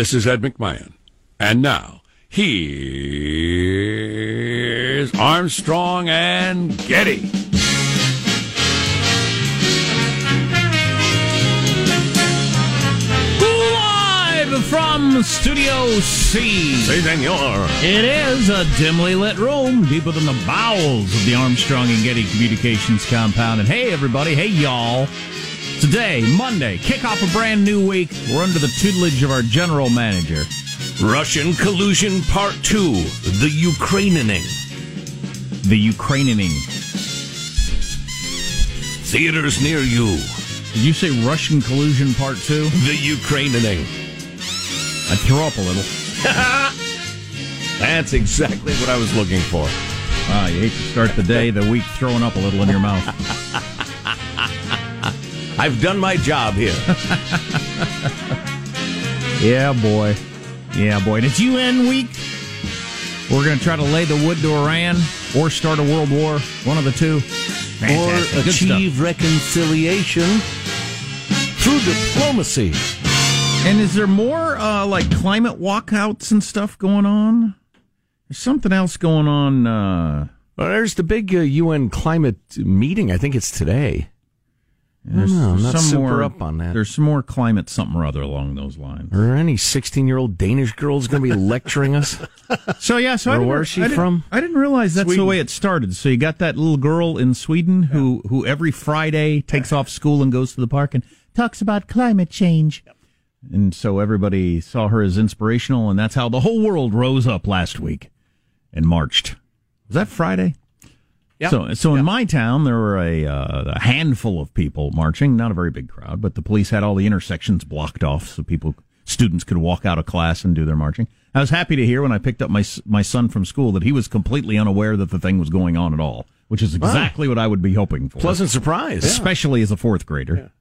This is Ed McMahon. And now, here's Armstrong and Getty. Live from Studio C. Si, senor. It is a dimly lit room deep within the bowels of the Armstrong and Getty Communications compound. And hey, everybody, hey, y'all. Today, Monday, kick off a brand new week. We're under the tutelage of our general manager. Russian collusion part two, the Ukraining. The Ukraining. Theaters near you, Did you say Russian collusion part two? the Ukraining. I throw up a little. That's exactly what I was looking for. Ah, you hate to start the day, the week throwing up a little in your mouth. I've done my job here. Yeah, boy. Yeah, boy. And it's UN week. We're going to try to lay the wood to Iran or start a world war. One of the two. Fantastic. or Good stuff. achieve reconciliation through diplomacy. And is there more uh, like climate walkouts and stuff going on? There's something else going on. Uh, Well, there's the big uh, UN climate meeting. I think it's today. There's No, I'm not some super more, up on that. There's some more climate something or other along those lines. Are any 16 year old Danish girls going to be lecturing us? So yeah, so I Or where's she I didn't- from? I didn't realize that's Sweden. the way it started. So you got that little girl in Sweden who who every Friday takes off school and goes to the park and talks about climate change. And so everybody saw her as inspirational, and that's how the whole world rose up last week. and marched. Was that Friday? Yep. So, so in my town, there were a, uh, a handful of people marching, not a very big crowd, but the police had all the intersections blocked off so people, students could walk out of class and do their marching. I was happy to hear when I picked up my, my son from school that he was completely unaware that the thing was going on at all, which is exactly what I would be hoping for. Pleasant surprise. Especially as a fourth grader.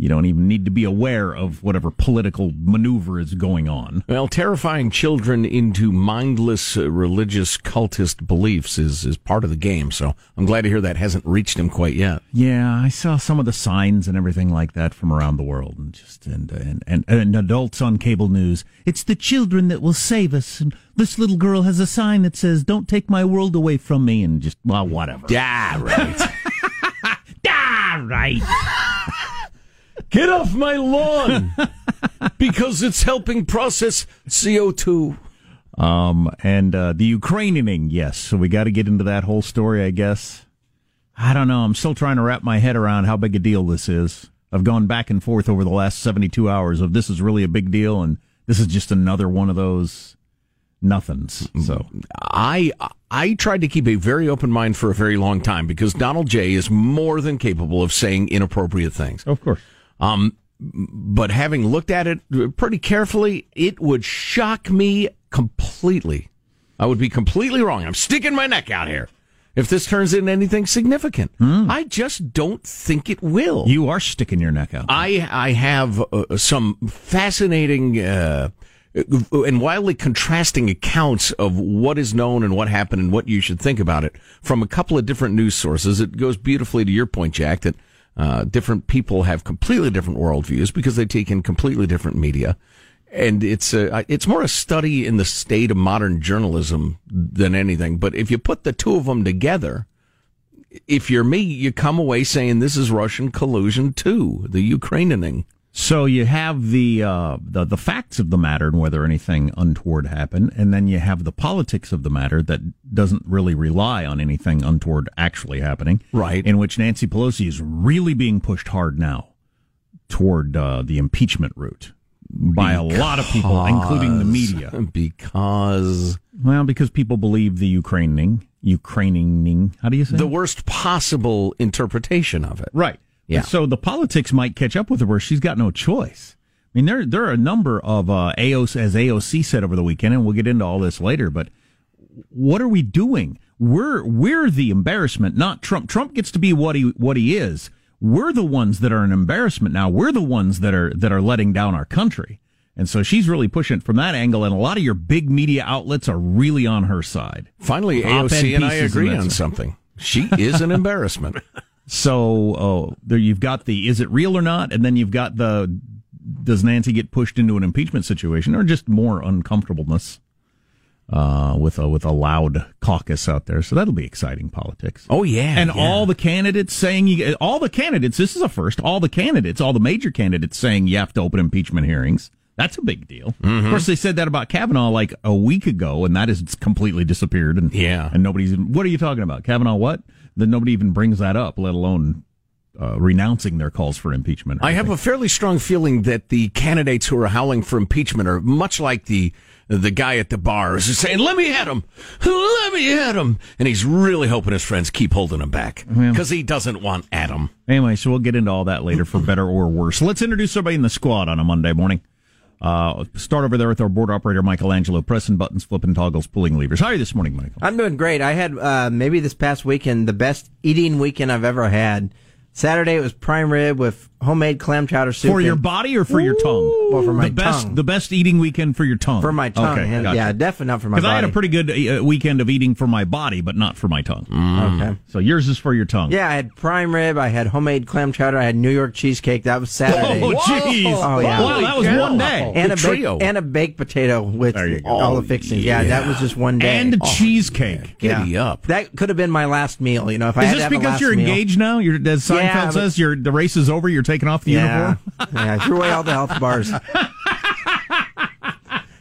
You don't even need to be aware of whatever political maneuver is going on. Well, terrifying children into mindless uh, religious cultist beliefs is, is part of the game. So I'm glad to hear that hasn't reached him quite yet. Yeah, I saw some of the signs and everything like that from around the world, and just and and and, and adults on cable news. It's the children that will save us. And this little girl has a sign that says, "Don't take my world away from me," and just well, whatever. Yeah, right. Ah, right. Get off my lawn because it's helping process CO2. Um, and uh, the Ukrainianing, yes. So we got to get into that whole story, I guess. I don't know. I'm still trying to wrap my head around how big a deal this is. I've gone back and forth over the last 72 hours of this is really a big deal, and this is just another one of those nothings. So I I tried to keep a very open mind for a very long time because Donald J is more than capable of saying inappropriate things. of course. Um, but having looked at it pretty carefully, it would shock me completely. I would be completely wrong. I'm sticking my neck out here. If this turns into anything significant, I just don't think it will. You are sticking your neck out. I I have uh, some fascinating uh, and wildly contrasting accounts of what is known and what happened and what you should think about it from a couple of different news sources. It goes beautifully to your point, Jack, that uh, different people have completely different worldviews because they take in completely different media. And it's a, it's more a study in the state of modern journalism than anything. But if you put the two of them together, if you're me, you come away saying this is Russian collusion too, the Ukrainianing. So you have the, uh, the the facts of the matter and whether anything untoward happened, and then you have the politics of the matter that doesn't really rely on anything untoward actually happening. Right. In which Nancy Pelosi is really being pushed hard now toward uh, the impeachment route by a lot of people, including the media. Because Well, because people believe the Ukraining, Ukraining. How do you say the worst possible interpretation of it. Right. Yeah. And so the politics might catch up with her where she's got no choice. I mean, there there are a number of uh, AOC, as AOC said over the weekend, and we'll get into all this later. But what are we doing? We're we're the embarrassment, not Trump. Trump gets to be what he what he is. We're the ones that are an embarrassment now. We're the ones that are that are letting down our country. And so she's really pushing it from that angle, and a lot of your big media outlets are really on her side. Finally, Op-ed AOC and I agree on something. She is an embarrassment. So oh, there you've got the is it real or not, and then you've got the does Nancy get pushed into an impeachment situation or just more uncomfortableness uh, with a with a loud caucus out there? So that'll be exciting politics. Oh yeah, and yeah. all the candidates saying you, all the candidates. This is a first. All the candidates, all the major candidates saying you have to open impeachment hearings. That's a big deal. Mm-hmm. Of course, they said that about Kavanaugh like a week ago, and that has completely disappeared. And Yeah. and nobody's. What are you talking about, Kavanaugh? What? Then nobody even brings that up, let alone uh, renouncing their calls for impeachment. I have a fairly strong feeling that the candidates who are howling for impeachment are much like the the guy at the bar who's saying, "Let me at him, let me at him," and he's really hoping his friends keep holding him back because he doesn't want Adam. Anyway, so we'll get into all that later for better or worse. Let's introduce everybody in the squad on a Monday morning. Uh, start over there with our board operator, Michelangelo, pressing buttons, flipping toggles, pulling levers. How are you this morning, Michael? I'm doing great. I had uh, maybe this past weekend the best eating weekend I've ever had. Saturday it was prime rib with homemade clam chowder soup. For your body or for your tongue? Well, for my the best, tongue. The best eating weekend for your tongue. for my tongue. Okay, and- gotcha. Yeah, definitely not for my tongue. Because. I had a pretty good uh, weekend of eating for my body, but not for my tongue. okay. So yours is for your tongue. Yeah, I had prime rib. I had homemade clam chowder. I had New York cheesecake. That was Saturday. Oh, jeez. Oh, yeah. Wow, that was Holy one day. and a The trio. baked and a baked potato with There you go. all Oh, the fixings. Yeah. yeah. that was just one day. And cheesecake. Giddy up. That could have been my last meal. You know, if I Is had this to have a because last you're meal. engaged now? You're, as Seinfeld Yeah, says, you're, the race is over. You're taking off the Yeah, uniform. yeah. I threw away all the health bars.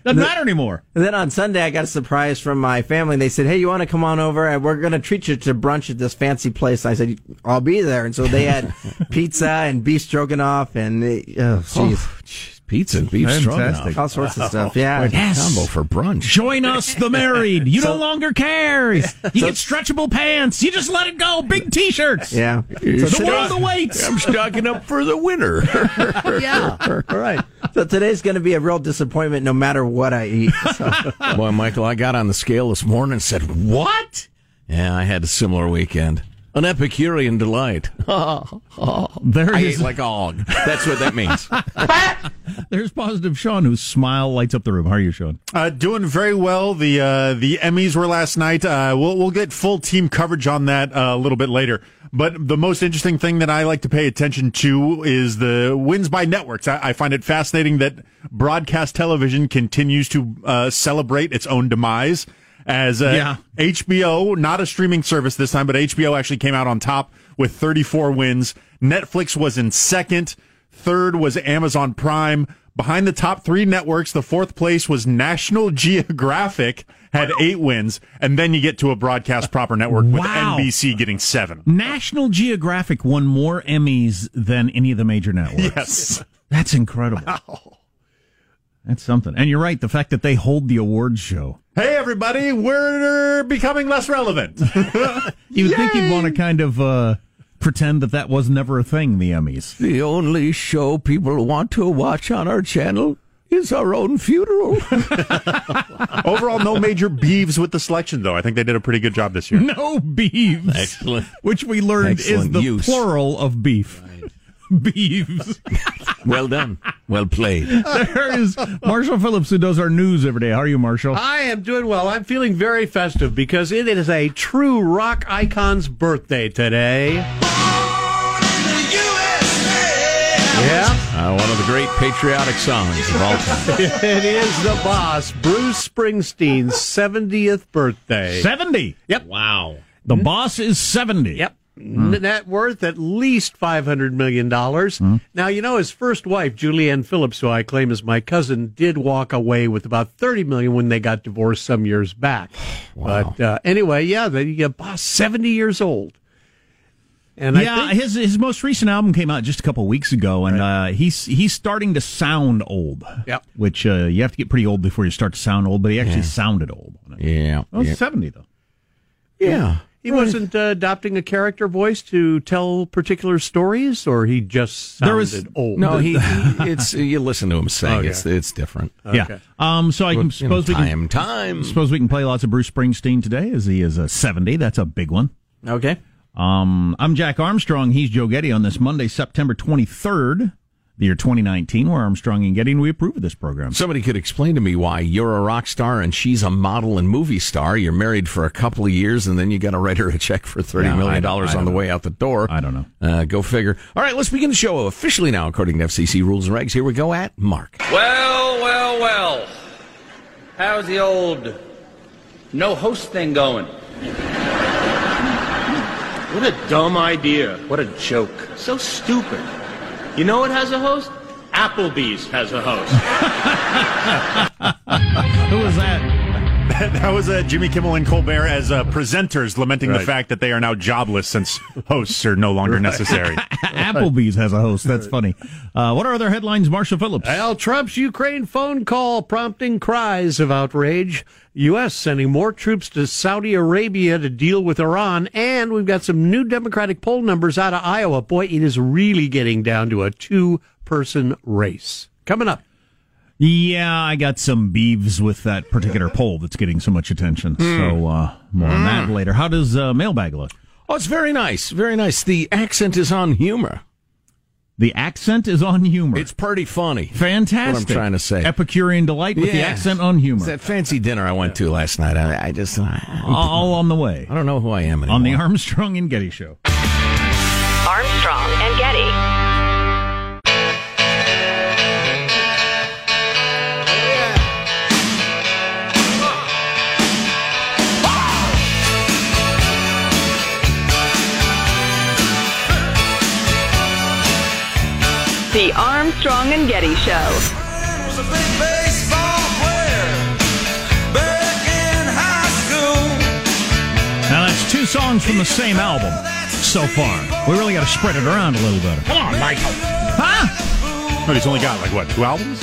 Doesn't matter anymore. And then on Sunday, I got a surprise from my family. They said, "Hey, you want to come on over? And we're going to treat you to brunch at this fancy place." I said, "I'll be there." And so they had pizza and beef stroganoff, and they, oh, jeez, oh, Pizza and beef Fantastic. stroganoff. All sorts of stuff. Yeah. Yes. Combo for brunch. Join us, the married. You no longer care. You get stretchable pants. You just let it go. Big t-shirts. Yeah. The world awaits. I'm stocking up for the winter. yeah. All right. So today's going to be a real disappointment no matter what I eat. So. Boy, Michael, I got on the scale this morning and said, What? Yeah, I had a similar weekend. An Epicurean delight. There I is ate like a hog. That's what that means. there's positive Sean whose smile lights up the room. How are you, Sean? Uh, doing very well. The uh, the Emmys were last night. Uh, we'll we'll get full team coverage on that uh, a little bit later. But the most interesting thing that I like to pay attention to is the wins by networks. I, I find it fascinating that broadcast television continues to uh, celebrate its own demise. As uh, Yeah. HBO, not a streaming service this time, but HBO actually came out on top with 34 wins. Netflix was in second. Third was Amazon Prime. Behind the top three networks, the fourth place was National Geographic, had eight wins. And then you get to a broadcast proper network with Wow. NBC getting seven. National Geographic won more Emmys than any of the major networks. Yes. That's incredible. That's something. And you're right. The fact that they hold the awards show. Hey, everybody, we're becoming less relevant. You would think you'd want to kind of uh, pretend that that was never a thing, the Emmys. the only show people want to watch on our channel is our own funeral. Overall, no major beeves with the selection, though. I think they did a pretty good job this year. No beeves. Excellent. Which we learned is the use. plural of beef. Beeves. well done. Well played. there is Marshall Phillips who does our news every day. How are you, Marshall? I am doing well. I'm feeling very festive because it is a true rock icon's birthday today. Yeah, Uh, one of the great patriotic songs of all time. it is the boss, Bruce Springsteen's 70th birthday. 70. Yep. Wow. The boss is 70. Yep. Net worth at least $500 million. Now, you know, his first wife, Julianne Phillips, who I claim is my cousin, did walk away with about 30 million when they got divorced some years back. But uh, anyway, yeah, the boss, 70 years old. And I yeah, think- his his most recent album came out just a couple weeks ago, and uh, he's he's starting to sound old. Yep. Which uh, you have to get pretty old before you start to sound old, but he actually sounded old. Yeah. Oh, yeah. 70 though. yeah. He wasn't uh, adopting a character voice to tell particular stories, or he just sounded There was- old. No, he, it's you listen to him sing. Okay. It's it's different. Yeah. Um. So I can You know, suppose we can time, time. suppose we can play lots of Bruce Springsteen today, as he is a 70. That's a big one. Okay. Um, I'm Jack Armstrong. He's Joe Getty on this Monday, September 23rd, the year 2019. We're Armstrong and Getty, and we approve of this program. Somebody could explain to me why you're a rock star and she's a model and movie star. You're married for a couple of years and then you got to write her a check for thirty yeah, million dollars on don't the way out the door. I don't know. Uh, go figure. All right, let's begin the show officially now, according to FCC rules and regs. Here we go at Mark. Well, well, well. How's the old no host thing going? What a dumb idea. What a joke. So stupid. You know what has a host? Applebee's has a host. Who was that? that was uh, Jimmy Kimmel and Colbert as uh, presenters lamenting the fact that they are now jobless since hosts are no longer necessary. Applebee's has a host. That's funny. Uh, what are other headlines, Marshall Phillips? Al Trump's Ukraine phone call prompting cries of outrage. U.S. sending more troops to Saudi Arabia to deal with Iran. And we've got some new Democratic poll numbers out of Iowa. Boy, it is really getting down to a two person race. Coming up. Yeah, I got some beeves with that particular poll that's getting so much attention. So uh, more on that later. How does uh, mailbag look? Oh, it's very nice. Very nice. The accent is on humor. The accent is on humor. It's pretty funny. fantastic. What I'm trying to say. Epicurean delight with the accent on humor. It's that fancy dinner I went to last night. I, I just, I, All on the way I don't know who I am anymore. on the Armstrong and Getty Show. Armstrong The Armstrong and Getty Show. Now that's two songs from the same album so far. We really got to spread it around a little better. Come on, Michael. Huh? But he's only got like what two albums?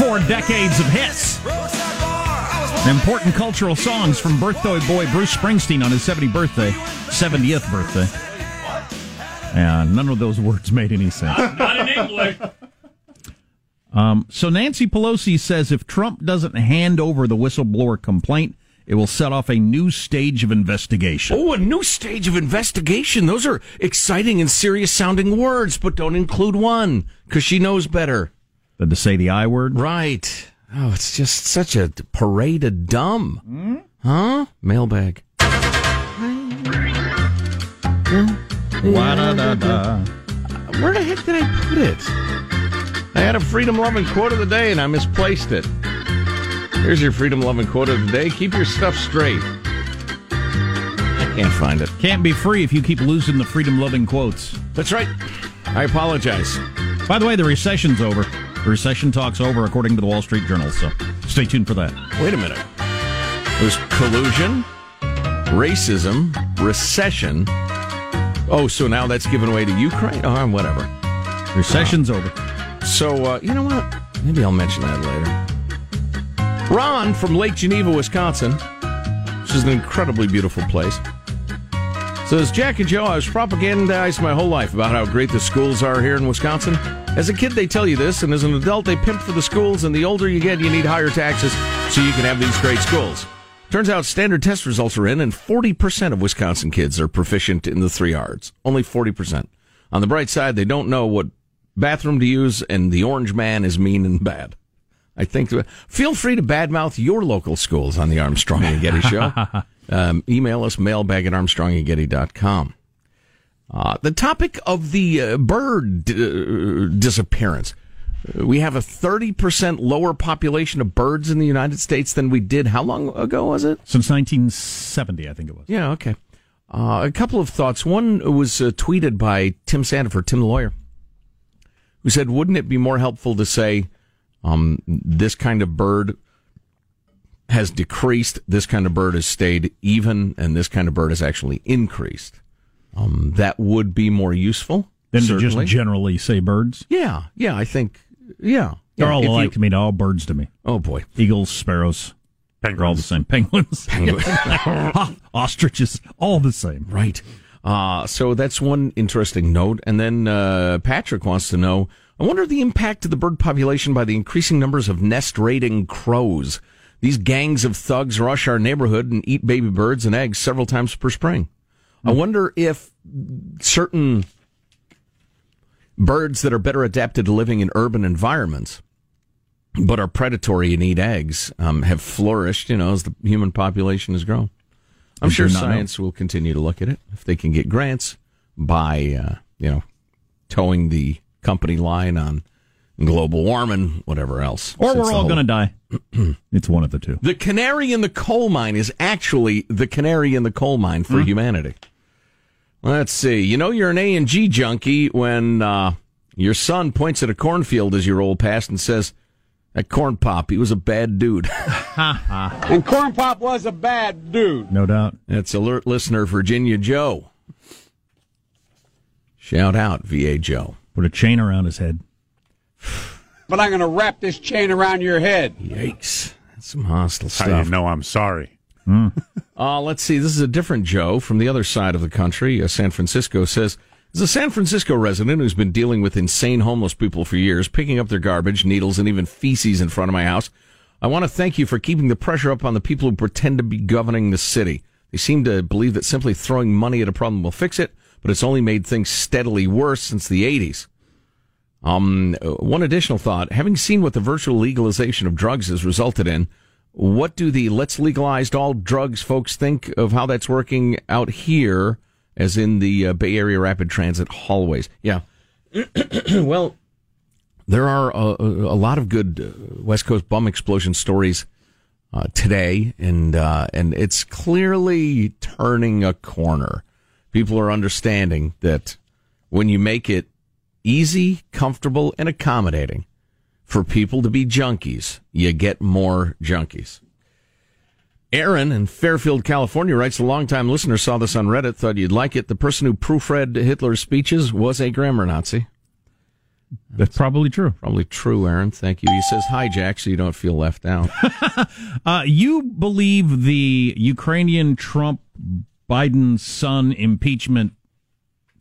Four decades of hits. Important cultural songs from birthday boy Bruce Springsteen on his 70th birthday, 70th birthday. And none of those words made any sense. Not in English. Um, so Nancy Pelosi says if Trump doesn't hand over the whistleblower complaint, it will set off a new stage of investigation. Oh, a new stage of investigation. Those are exciting and serious sounding words, but don't include one because she knows better. Than to say the I word? Right. Oh, it's just such a parade of dumb. Huh? Mailbag. Wa-da-da-da. Where the heck did I put it? I had a freedom loving quote of the day and I misplaced it. Here's your freedom loving quote of the day. Keep your stuff straight. I can't find it. Can't be free if you keep losing the freedom loving quotes. That's right. I apologize. By the way, the recession's over. The recession talk's over, according to the Wall Street Journal, so stay tuned for that. Wait a minute. There's collusion, racism, recession. Oh, so now that's given away to Ukraine? Oh, whatever. Recession's over. So, uh, you know what? Maybe I'll mention that later. Ron from Lake Geneva, Wisconsin, which is an incredibly beautiful place, says Jack and Joe, I was propagandized my whole life about how great the schools are here in Wisconsin. As a kid, they tell you this, and as an adult, they pimp for the schools, and the older you get, you need higher taxes so you can have these great schools. Turns out standard test results are in, and 40% of Wisconsin kids are proficient in the three R's. Only 40%. On the bright side, they don't know what bathroom to use, and the orange man is mean and bad. I think. Feel free to badmouth your local schools on the Armstrong and Getty Show. um, email us mailbag at armstrongandgetty.com. Uh, the topic of the uh, bird uh, disappearance. We have a 30% lower population of birds in the United States than we did. How long ago was it? Since 1970, I think it was. Yeah, okay. Uh, a couple of thoughts. One was uh, tweeted by Tim Sandefur, Tim the lawyer, who said, Wouldn't it be more helpful to say um, this kind of bird has decreased, this kind of bird has stayed even, and this kind of bird has actually increased? Um, that would be more useful. Than to just generally say birds. Yeah, yeah, I think, yeah. They're yeah, all alike you- to me. They're all birds to me. Oh, boy. Eagles, sparrows. They're all the same. Penguins. Penguins. Ostriches. All the same. Right. Uh, so that's one interesting note. And then uh, Patrick wants to know I wonder the impact of the bird population by the increasing numbers of nest raiding crows. These gangs of thugs rush our neighborhood and eat baby birds and eggs several times per spring. I wonder if certain birds that are better adapted to living in urban environments but are predatory and eat eggs um, have flourished, you know, as the human population has grown. I'm sure science will continue to look at it if they can get grants by, uh, you know, towing the company line on global warming, whatever else. Or we're all going to die. it's one of the two. The canary in the coal mine is actually the canary in the coal mine for Hmm. humanity. Let's see. You know you're an A and G junkie when uh, your son points at a cornfield as you roll past and says, "That corn pop, he was a bad dude." And Corn Pop was a bad dude. No doubt. That's alert listener Virginia Joe. Shout out, VA Joe. Put a chain around his head. But I'm going to wrap this chain around your head. Yikes. That's some hostile How stuff. you know I'm sorry. Uh, let's see. This is a different Joe from the other side of the country. Uh, San Francisco says, as a San Francisco resident who's been dealing with insane homeless people for years, picking up their garbage, needles, and even feces in front of my house, I want to thank you for keeping the pressure up on the people who pretend to be governing the city. They seem to believe that simply throwing money at a problem will fix it, but it's only made things steadily worse since the 80s. Um, uh, one additional thought: having seen what the virtual legalization of drugs has resulted in, what do the let's legalize all drugs folks think of how that's working out here, as in the uh, Bay Area rapid transit hallways? Yeah. well, there are a, a lot of good uh, West Coast bum explosion stories uh, today, and uh, and it's clearly turning a corner. People are understanding that when you make it easy, comfortable, and accommodating for people to be junkies, you get more junkies. Aaron in Fairfield, California writes, a longtime listener saw this on Reddit, thought you'd like it. The person who proofread Hitler's speeches was a grammar Nazi. That's probably true. Probably true, Aaron. Thank you. He says hi, Jack, so you don't feel left out. Uh, you believe the Ukrainian Trump Biden son impeachment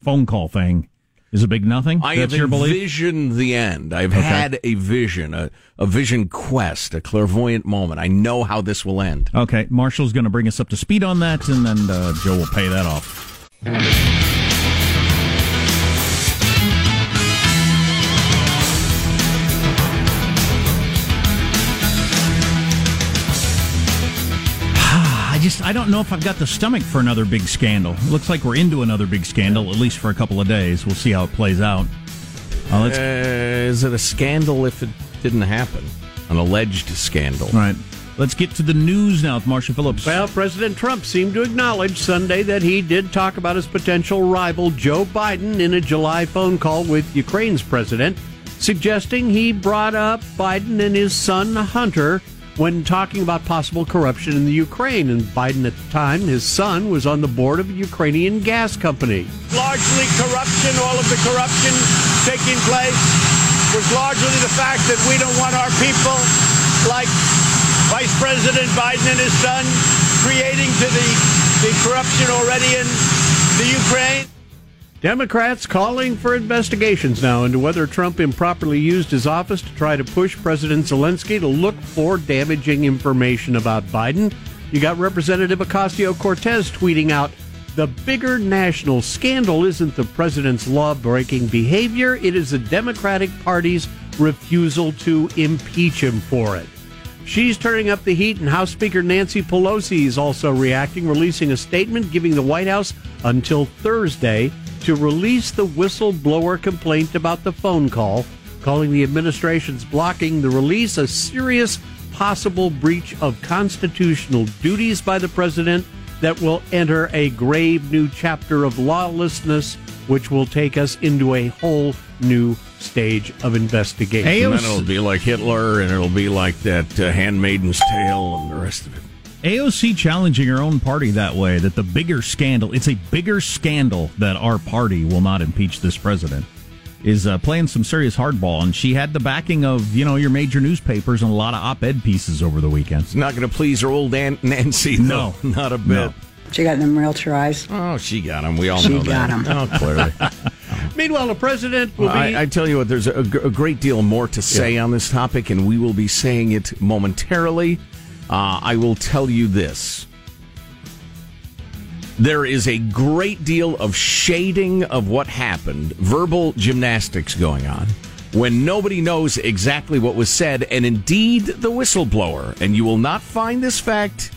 phone call thing is a big nothing? I That's have your belief? envisioned the end. I've Okay. had a vision, a, a vision quest, a clairvoyant moment. I know how this will end. Okay, Marshall's going to bring us up to speed on that, and then uh, Joe will pay that off. Just I don't know if I've got the stomach for another big scandal. It looks like we're into another big scandal, at least for a couple of days. We'll see how it plays out. Uh, Uh, is it a scandal if it didn't happen? An alleged scandal. All right. Let's get to the news now with Marshall Phillips. Well, President Trump seemed to acknowledge Sunday that he did talk about his potential rival Joe Biden in a July phone call with Ukraine's president, suggesting he brought up Biden and his son Hunter when talking about possible corruption in the Ukraine. And Biden at the time, his son, was on the board of a Ukrainian gas company. largely corruption, all of the corruption taking place was largely the fact that we don't want our people, like Vice President Biden and his son, creating to the, the corruption already in the Ukraine. Democrats calling for investigations now into whether Trump improperly used his office to try to push President Zelensky to look for damaging information about Biden. You got Representative Ocasio Cortez tweeting out the bigger national scandal isn't the president's law breaking behavior, it is the Democratic Party's refusal to impeach him for it. She's turning up the heat, and House Speaker Nancy Pelosi is also reacting, releasing a statement giving the White House until Thursday to release the whistleblower complaint about the phone call, calling the administration's blocking the release a serious possible breach of constitutional duties by the president that will enter a grave new chapter of lawlessness, which will take us into a whole new stage of investigation. And then it'll be like Hitler, and it'll be like that uh, Handmaiden's Tale, and the rest of it. AOC challenging her own party that way that the bigger scandal, it's a bigger scandal that our party will not impeach this president, is uh, playing some serious hardball. And she had the backing of, you know, your major newspapers and a lot of op ed pieces over the weekend. It's not going to please her old Aunt Nancy, though. No. not a bit. No. She got them realtor eyes. Oh, she got them. We all She know got that. 'em. Oh, clearly. Meanwhile, the president will be. I, I tell you what, there's a, a great deal more to say on this topic, and we will be saying it momentarily. Uh, I will tell you this. There is a great deal of shading of what happened, verbal gymnastics going on, when nobody knows exactly what was said, and indeed the whistleblower. And you will not find this fact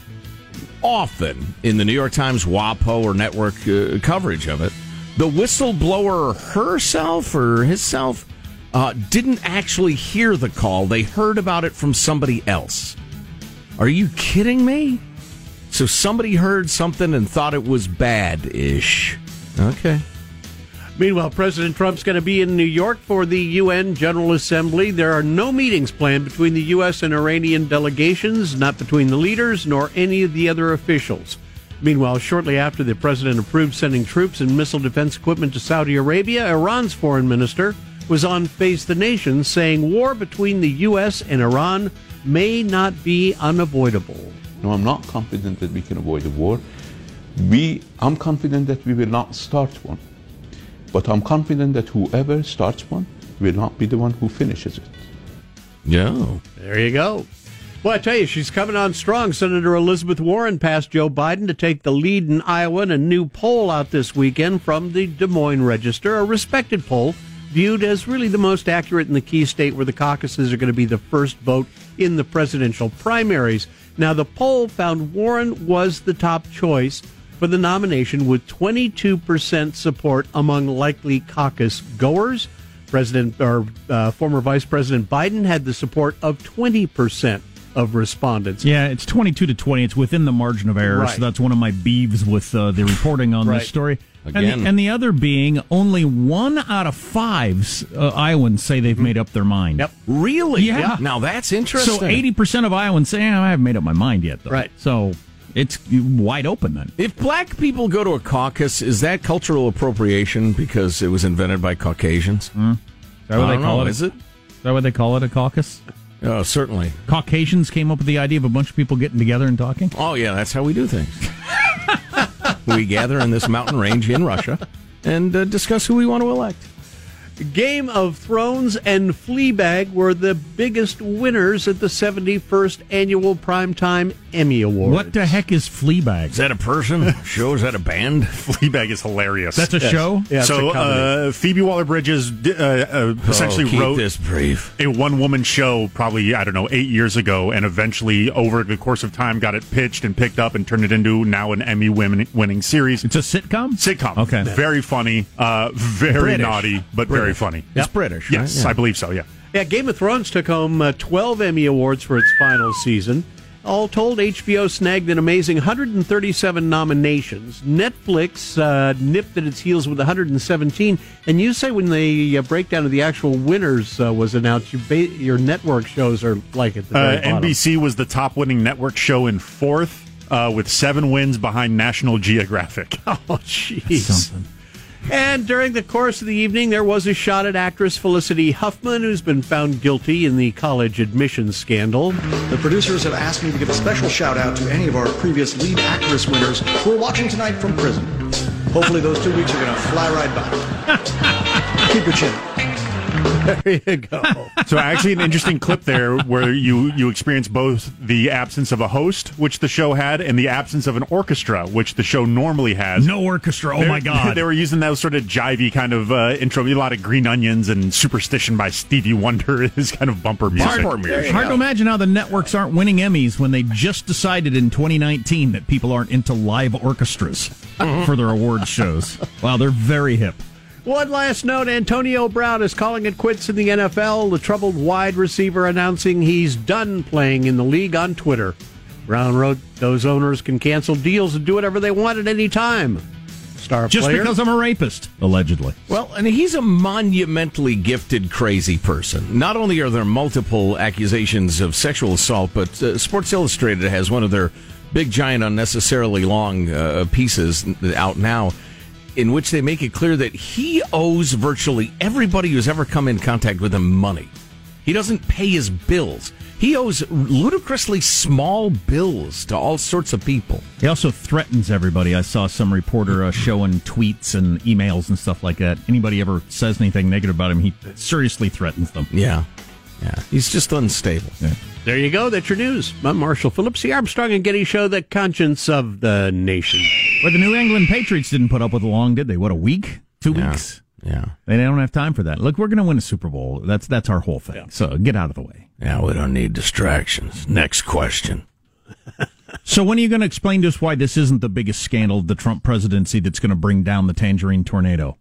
often in the New York Times WAPO or network uh, coverage of it. The whistleblower herself or himself uh, didn't actually hear the call. They heard about it from somebody else. Are you kidding me? So somebody heard something and thought it was bad ish. Okay. Meanwhile, President Trump's going to be in New York for the UN General Assembly. There are no meetings planned between the U.S. and Iranian delegations, not between the leaders nor any of the other officials. Meanwhile, shortly after the president approved sending troops and missile defense equipment to Saudi Arabia, Iran's foreign minister was on Face the Nation saying war between the U.S. and Iran may not be unavoidable. No, I'm not confident that we can avoid a war. We, I'm confident that we will not start one. But I'm confident that whoever starts one will not be the one who finishes it. Yeah. There you go. Well, I tell you, she's coming on strong. Senator Elizabeth Warren passed Joe Biden to take the lead in Iowa in a new poll out this weekend from the Des Moines Register, a respected poll viewed as really the most accurate in the key state where the caucuses are going to be the first vote in the presidential primaries. Now, the poll found Warren was the top choice for the nomination with 22% support among likely caucus goers. President or uh, former Vice President Biden had the support of 20% of respondents. Yeah, it's 22 to 20. It's within the margin of error. Right. So that's one of my beeves with uh, the reporting on Right. this story. And the, and the other being only one out of five uh, Iowans say they've made up their mind. Yep. Really? Yeah. Now that's interesting. So 80% of Iowans say, "Eh, I haven't made up my mind yet, though. Right. So it's wide open then. If black people go to a caucus, is that cultural appropriation because it was invented by Caucasians? that what I they don't call know, it? is it? Is that what they call it? A caucus? Oh, certainly. Caucasians came up with the idea of a bunch of people getting together and talking. Oh, yeah, that's how we do things. we gather in this mountain range in Russia and uh, discuss who we want to elect. Game of Thrones and Fleabag were the biggest winners at the 71st annual Primetime Emmy Awards. What the heck is Fleabag? Is that a person? Show? Is that a band? Fleabag is hilarious. That's a show? Yeah, it's so a uh, Phoebe Waller-Bridges uh, uh, essentially oh, keep wrote this brief. a one-woman show probably I don't know eight years ago, and eventually over the course of time got it pitched and picked up and turned it into now an Emmy-winning series. It's a sitcom? Sitcom, Okay. very funny, uh, very British. naughty, but very funny. It's British, right? Yes, Yeah. I believe so. Yeah. Yeah, Game of Thrones took home uh, 12 Emmy Awards for its final season. All told, HBO snagged an amazing 137 nominations. Netflix uh, nipped at its heels with 117. And you say when the uh, breakdown of the actual winners uh, was announced, your, ba- your network shows are like at the very Uh, bottom. NBC was the top winning network show in fourth, uh, with seven wins behind National Geographic. Oh, jeez. And during the course of the evening, there was a shot at actress Felicity Huffman, who's been found guilty in the college admissions scandal. The producers have asked me to give a special shout out to any of our previous lead actress winners who are watching tonight from prison. Hopefully, those two weeks are going to fly right by. Keep your chin. There you go. so actually an interesting clip there where you you experience both the absence of a host which the show had and the absence of an orchestra which the show normally has No orchestra. Oh, They're- my God. they were using that sort of jivey kind of uh, intro a lot of green onions and superstition by stevie wonder is kind of bumper music Hard, hard to imagine how the networks aren't winning Emmys when they just decided in 2019 that people aren't into live orchestras for their award shows. Wow, they're very hip. One last note Antonio Brown is calling it quits in the NFL. The troubled wide receiver announcing he's done playing in the league on Twitter. Brown wrote, Those owners can cancel deals and do whatever they want at any time. Star Just player. because I'm a rapist, allegedly. Well, and he's a monumentally gifted, crazy person. Not only are there multiple accusations of sexual assault, but uh, Sports Illustrated has one of their big, giant, unnecessarily long uh, pieces out now in which they make it clear that he owes virtually everybody who's ever come in contact with him money. He doesn't pay his bills. He owes ludicrously small bills to all sorts of people. He also threatens everybody. I saw some reporter uh, showing tweets and emails and stuff like that. Anybody ever says anything negative about him, he seriously threatens them. Yeah. Yeah. He's just unstable. Yeah. There you go. That's your news. I'm Marshall Phillips, the Armstrong and Getty Show, the conscience of the nation. But the New England Patriots didn't put up with it long, did they? What, a week? Two Yeah. weeks? Yeah. They don't have time for that. Look, we're going to win a Super Bowl. That's that's our whole thing. So get out of the way. Yeah, we don't need distractions. Next question. So when are you going to explain to us why this isn't the biggest scandal of the Trump presidency that's going to bring down the tangerine tornado?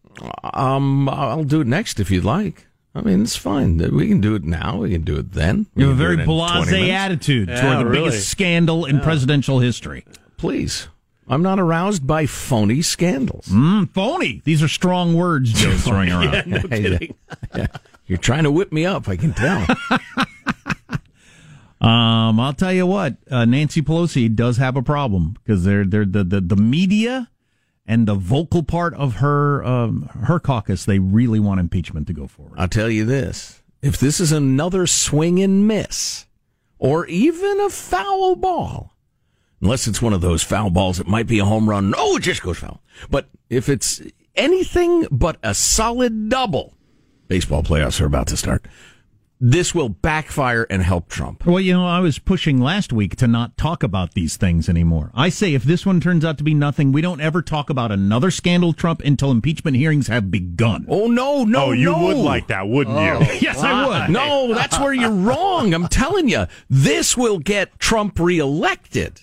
Um, I'll do it next if you'd like. I mean, it's fine. We can do it now. We can do it then. We You have a very it in 20 blasé attitude Yeah, toward the really. biggest scandal in presidential history. Please. I'm not aroused by phony scandals. Mm, phony. These are strong words Joe's throwing around. Yeah, no kidding. You're trying to whip me up, I can tell. Um, I'll tell you what, uh, Nancy Pelosi does have a problem because they're, they're the, the, the media and the vocal part of her, um, her caucus, they really want impeachment to go forward. I'll tell you this. If this is another swing and miss, or even a foul ball, unless it's one of those foul balls it might be a home run, oh, it just goes foul. But if it's anything but a solid double, baseball playoffs are about to start. This will backfire and help Trump. Well, you know, I was pushing last week to not talk about these things anymore. I say if this one turns out to be nothing, we don't ever talk about another scandal Trump until impeachment hearings have begun. Oh no, no, oh you no. would like that wouldn't you oh, yes, I would. No, that's where you're wrong. I'm telling you, this will get Trump reelected.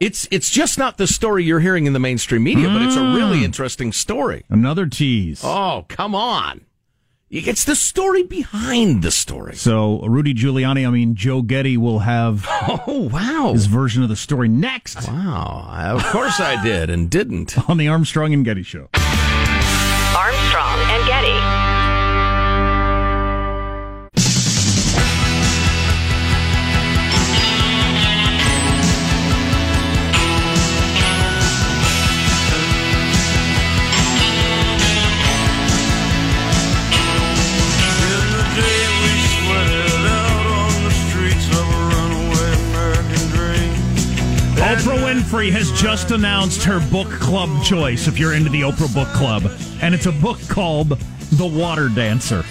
It's it's just not the story you're hearing in the mainstream media, but it's a really mm. interesting story. Another tease. Oh, come on. It's the story behind the story. So Rudy Giuliani, I mean Joe Getty, will have Oh, wow. his version of the story next Wow. Of course I did and didn't. on the Armstrong and Getty Show. Winfrey has just announced her book club choice if you're into the Oprah Book Club. And it's a book called The Water Dancer,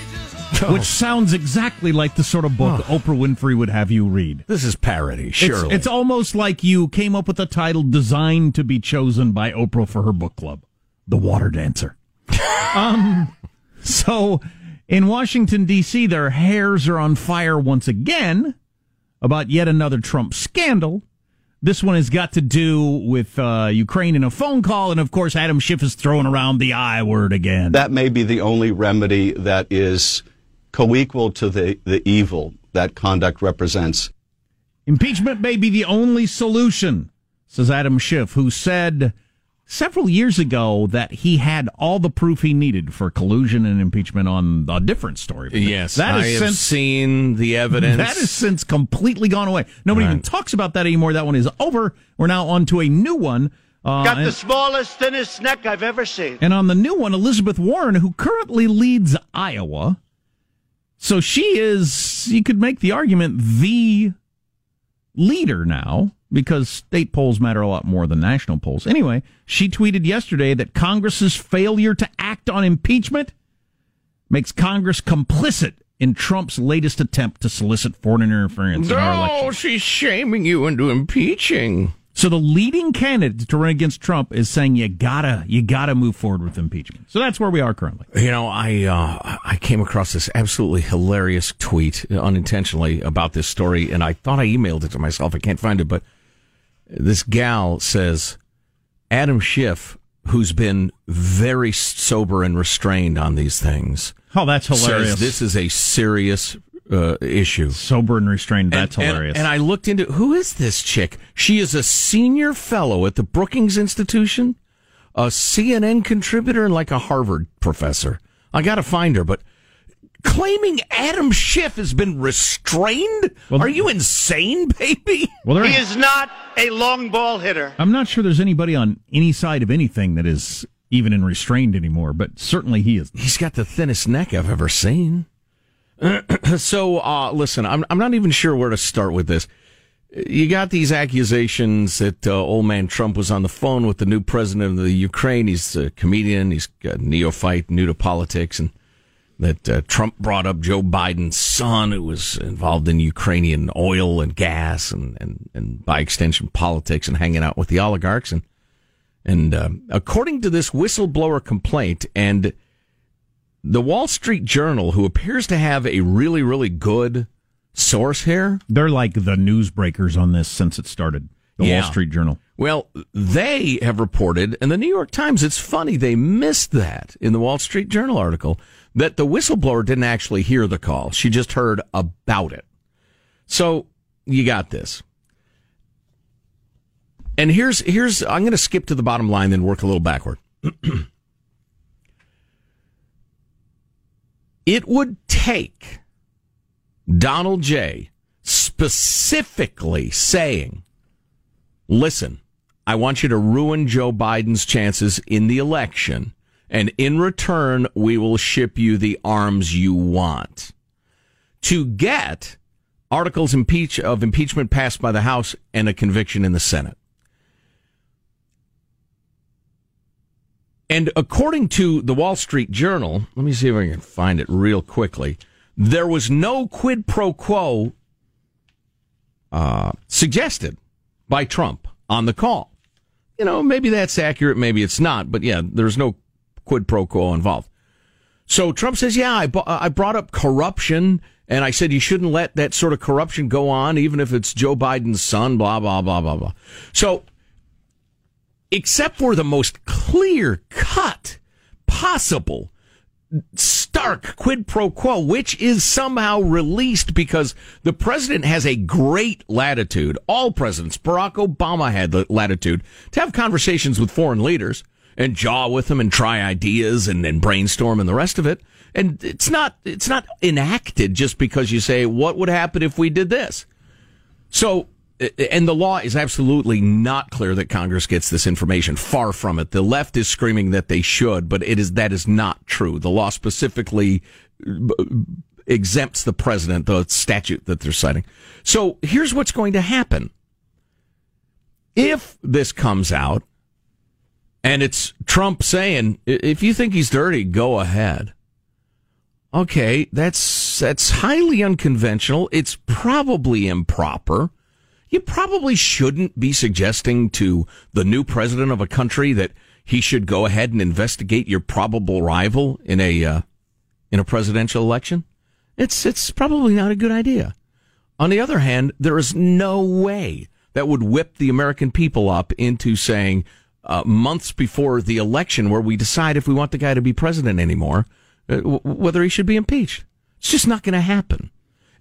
which sounds exactly like the sort of book Oprah Winfrey would have you read. This is parody, It's, it's almost like you came up with a title designed to be chosen by Oprah for her book club The Water Dancer. um, so in Washington, D.C., their hairs are on fire once again about yet another Trump scandal. This one has got to do with uh, Ukraine and a phone call, and of course, Adam Schiff is throwing around the I word again. That may be the only remedy that is co-equal to the, the evil that conduct represents. Impeachment may be the only solution, says Adam Schiff, who said several years ago that he had all the proof he needed for collusion and impeachment on a different story. yes, that I has have since seen the evidence. that has since completely gone away. Nobody even talks about that anymore. That one is over. We're now on to a new one. Uh, Got and- the smallest, thinnest neck I've ever seen. And on the new one, Elizabeth Warren, who currently leads Iowa. So she is, you could make the argument, the leader now because state polls matter a lot more than national polls. Anyway, she tweeted yesterday that Congress's failure to act on impeachment makes Congress complicit in Trump's latest attempt to solicit foreign interference in our election. Oh, she's shaming you into impeaching. So the leading candidate to run against Trump is saying you gotta you gotta move forward with impeachment. So that's where we are currently. You know, I uh, I came across this absolutely hilarious tweet unintentionally about this story, and I thought I emailed it to myself. I can't find it, but this gal says Adam Schiff, who's been very sober and restrained on these things. Oh, that's hilarious. Says this is a serious uh, issue. Sober and restrained. That's and- hilarious. And, I looked into who is this chick? She is a senior fellow at the Brookings Institution, a CNN contributor, and like a Harvard professor. I got to find her, but claiming Adam Schiff has been restrained? Are you insane, baby? Well, there he is not a long ball hitter. I'm not sure there's anybody on any side of anything that is even in restrained anymore, but certainly he is. He's got the thinnest neck I've ever seen. so, uh, listen, I'm, I'm not even sure where to start with this. You got these accusations that uh, old man Trump was on the phone with the new president of the Ukraine. He's a comedian. He's a neophyte, new to politics, and that uh, Trump brought up Joe Biden's son, who was involved in Ukrainian oil and gas, and and, and by extension politics, and hanging out with the oligarchs. And and um, according to this whistleblower complaint, and the Wall Street Journal, who appears to have a really really good source here, They're like the newsbreakers on this since it started. The Yeah. Wall Street Journal. Well, they have reported, and the New York Times, it's funny, they missed that in the Wall Street Journal article, that the whistleblower didn't actually hear the call. She just heard about it. So you got this. And here's, here's, I'm going to skip to the bottom line, then work a little backward. it would take Donald J. specifically saying, listen, I want you to ruin Joe Biden's chances in the election, and in return, we will ship you the arms you want. To get articles impeach, of impeachment passed by the House and a conviction in the Senate. And according to the Wall Street Journal, let me see if I can find it real quickly. There was no quid pro quo uh, suggested by Trump on the call. You know, maybe that's accurate, maybe it's not, but yeah, there's no quid pro quo involved. So Trump says, yeah, I, bu- I brought up corruption and I said you shouldn't let that sort of corruption go on, even if it's Joe Biden's son, blah, blah, blah, blah, blah. So, except for the most clear cut possible stark quid pro quo, which is somehow released because the president has a great latitude. All presidents, Barack Obama had the latitude to have conversations with foreign leaders and jaw with them and try ideas and, and brainstorm and the rest of it. And it's not, it's not enacted just because you say, what would happen if we did this? So, and the law is absolutely not clear that Congress gets this information. Far from it. The left is screaming that they should, but it is that is not true. The law specifically exempts the president, the statute that they're citing. So here's what's going to happen. If this comes out and it's Trump saying, if you think he's dirty, go ahead. Okay, that's that's highly unconventional. It's probably improper. You probably shouldn't be suggesting to the new president of a country that he should go ahead and investigate your probable rival in a uh, in a presidential election. It's it's probably not a good idea. On the other hand, there is no way that would whip the American people up into saying uh, months before the election, where we decide if we want the guy to be president anymore, uh, w- whether he should be impeached. It's just not going to happen.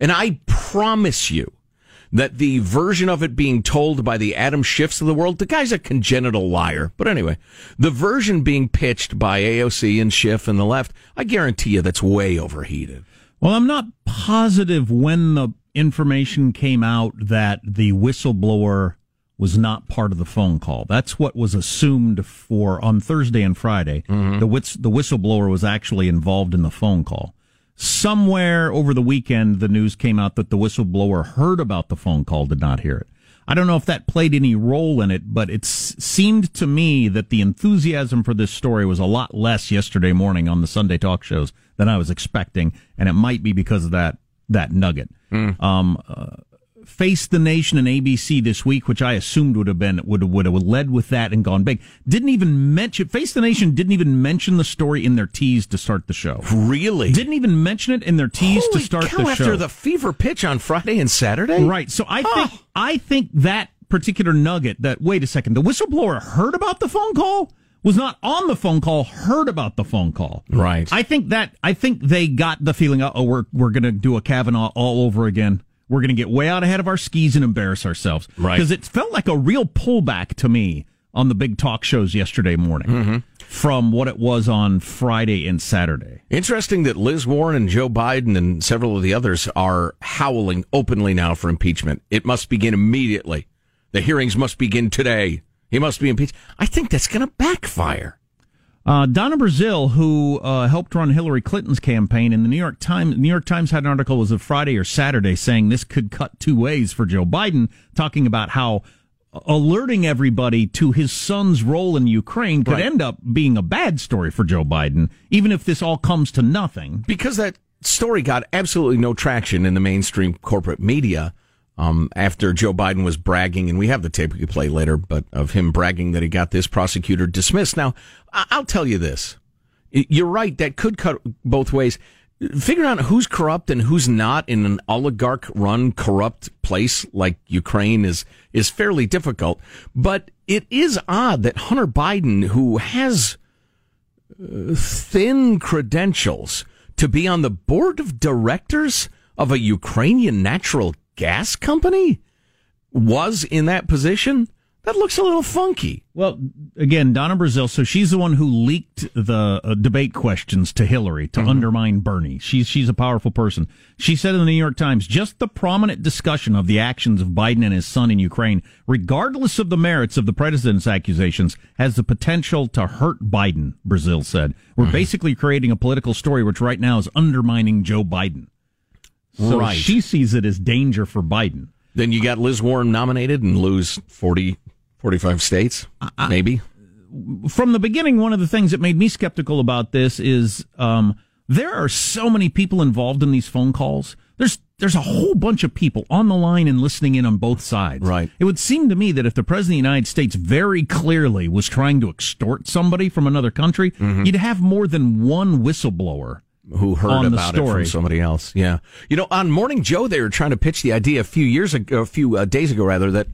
And I promise you that the version of it being told by the Adam Schiffs of the world, the guy's a congenital liar. But anyway, the version being pitched by AOC and Schiff and the left, I guarantee you that's way overheated. Well, I'm not positive when the information came out that the whistleblower was not part of the phone call. That's what was assumed for on Thursday and Friday. Mm-hmm. The whis- the whistleblower was actually involved in the phone call. Somewhere over the weekend, the news came out that the whistleblower heard about the phone call, did not hear it. I don't know if that played any role in it, but it seemed to me that the enthusiasm for this story was a lot less yesterday morning on the Sunday talk shows than I was expecting, and it might be because of that that nugget. Um, uh, Face the Nation and ABC this week, which I assumed would have been would have, would have led with that and gone big. Didn't even mention Face the Nation. Didn't even mention the story in their tease to start the show. Really? Didn't even mention it in their tease Holy to start cow, the show. after the fever pitch on Friday and Saturday? Right. So I think I think that particular nugget that wait a second, the whistleblower heard about the phone call was not on the phone call, heard about the phone call. Right. I think that I think they got the feeling oh we're we're gonna do a Kavanaugh all over again. We're gonna get way out ahead of our skis and embarrass ourselves. Right. Because it felt like a real pullback to me on the big talk shows yesterday morning Mm-hmm. from what it was on Friday and Saturday. Interesting that Liz Warren and Joe Biden and several of the others are howling openly now for impeachment. It must begin immediately. The hearings must begin today. He must be impeached. I think that's going to backfire. Uh, Donna Brazile, who uh, helped run Hillary Clinton's campaign, in the New York Times, New York Times had an article was it Friday or Saturday saying this could cut two ways for Joe Biden, talking about how alerting everybody to his son's role in Ukraine could Right. end up being a bad story for Joe Biden, even if this all comes to nothing. Because that story got absolutely no traction in the mainstream corporate media um, after Joe Biden was bragging, and we have the tape we could play later, but of him bragging that he got this prosecutor dismissed. Now, I'll tell you this. You're right, that could cut both ways. Figuring out who's corrupt and who's not in an oligarch run corrupt place like Ukraine is, is fairly difficult. But it is odd that Hunter Biden, who has uh, thin credentials to be on the board of directors of a Ukrainian natural gas company was in that position. That looks a little funky. Well, again, Donna Brazile. So she's the one who leaked the uh, debate questions to Hillary to undermine Bernie. She's she's a powerful person. She said in the New York Times, just the prominent discussion of the actions of Biden and his son in Ukraine, regardless of the merits of the president's accusations, has the potential to hurt Biden. Brazile said, "We're basically creating a political story which right now is undermining Joe Biden." So Right. she sees it as danger for Biden. Then you got Liz Warren nominated and lose 40, 45 states, maybe. from the beginning, one of the things that made me skeptical about this is um, there are so many people involved in these phone calls. There's there's a whole bunch of people on the line and listening in on both sides. Right. It would seem to me that if the president of the United States very clearly was trying to extort somebody from another country, you'd have more than one whistleblower who heard on about it from somebody else. Yeah, you know, on Morning Joe, they were trying to pitch the idea a few years ago, a few uh, days ago, rather, that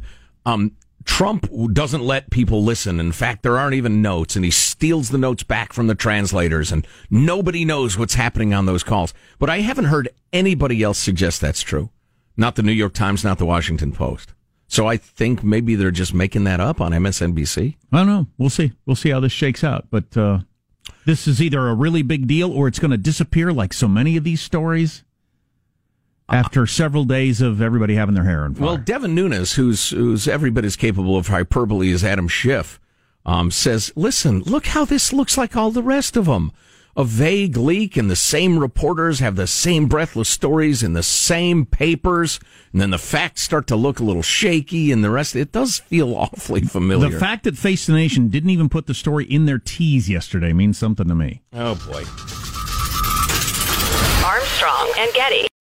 um, Trump doesn't let people listen. In fact, there aren't even notes, and he steals the notes back from the translators, and nobody knows what's happening on those calls. But I haven't heard anybody else suggest that's true. Not the New York Times, not the Washington Post. So I think maybe they're just making that up on MSNBC. I don't know. We'll see. We'll see how this shakes out. But uh, this is either a really big deal or it's going to disappear like so many of these stories after several days of everybody having their hair on fire. Well, Devin Nunes, who's who's every bit as capable of hyperbole as Adam Schiff, um, says, "Listen, look how this looks like all the rest of them. A vague leak and the same reporters have the same breathless stories in the same papers and then the facts start to look a little shaky and the rest it does feel awfully familiar. The fact that Face the Nation didn't even put the story in their tease yesterday means something to me. Oh boy. Armstrong and Getty.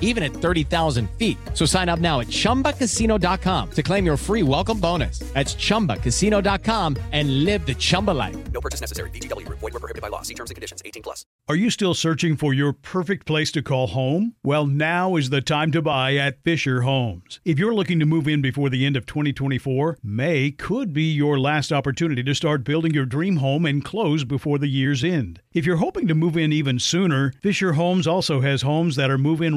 even at 30,000 feet. So sign up now at chumbacasino.com to claim your free welcome bonus. That's chumbacasino.com and live the Chumba life. No purchase necessary. VGW Group. Void were prohibited by law. See terms and conditions. 18 plus. Are you still searching for your perfect place to call home? Well, now is the time to buy at Fisher Homes. If you're looking to move in before the end of 2024, May could be your last opportunity to start building your dream home and close before the year's end. If you're hoping to move in even sooner, Fisher Homes also has homes that are move in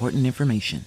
important information.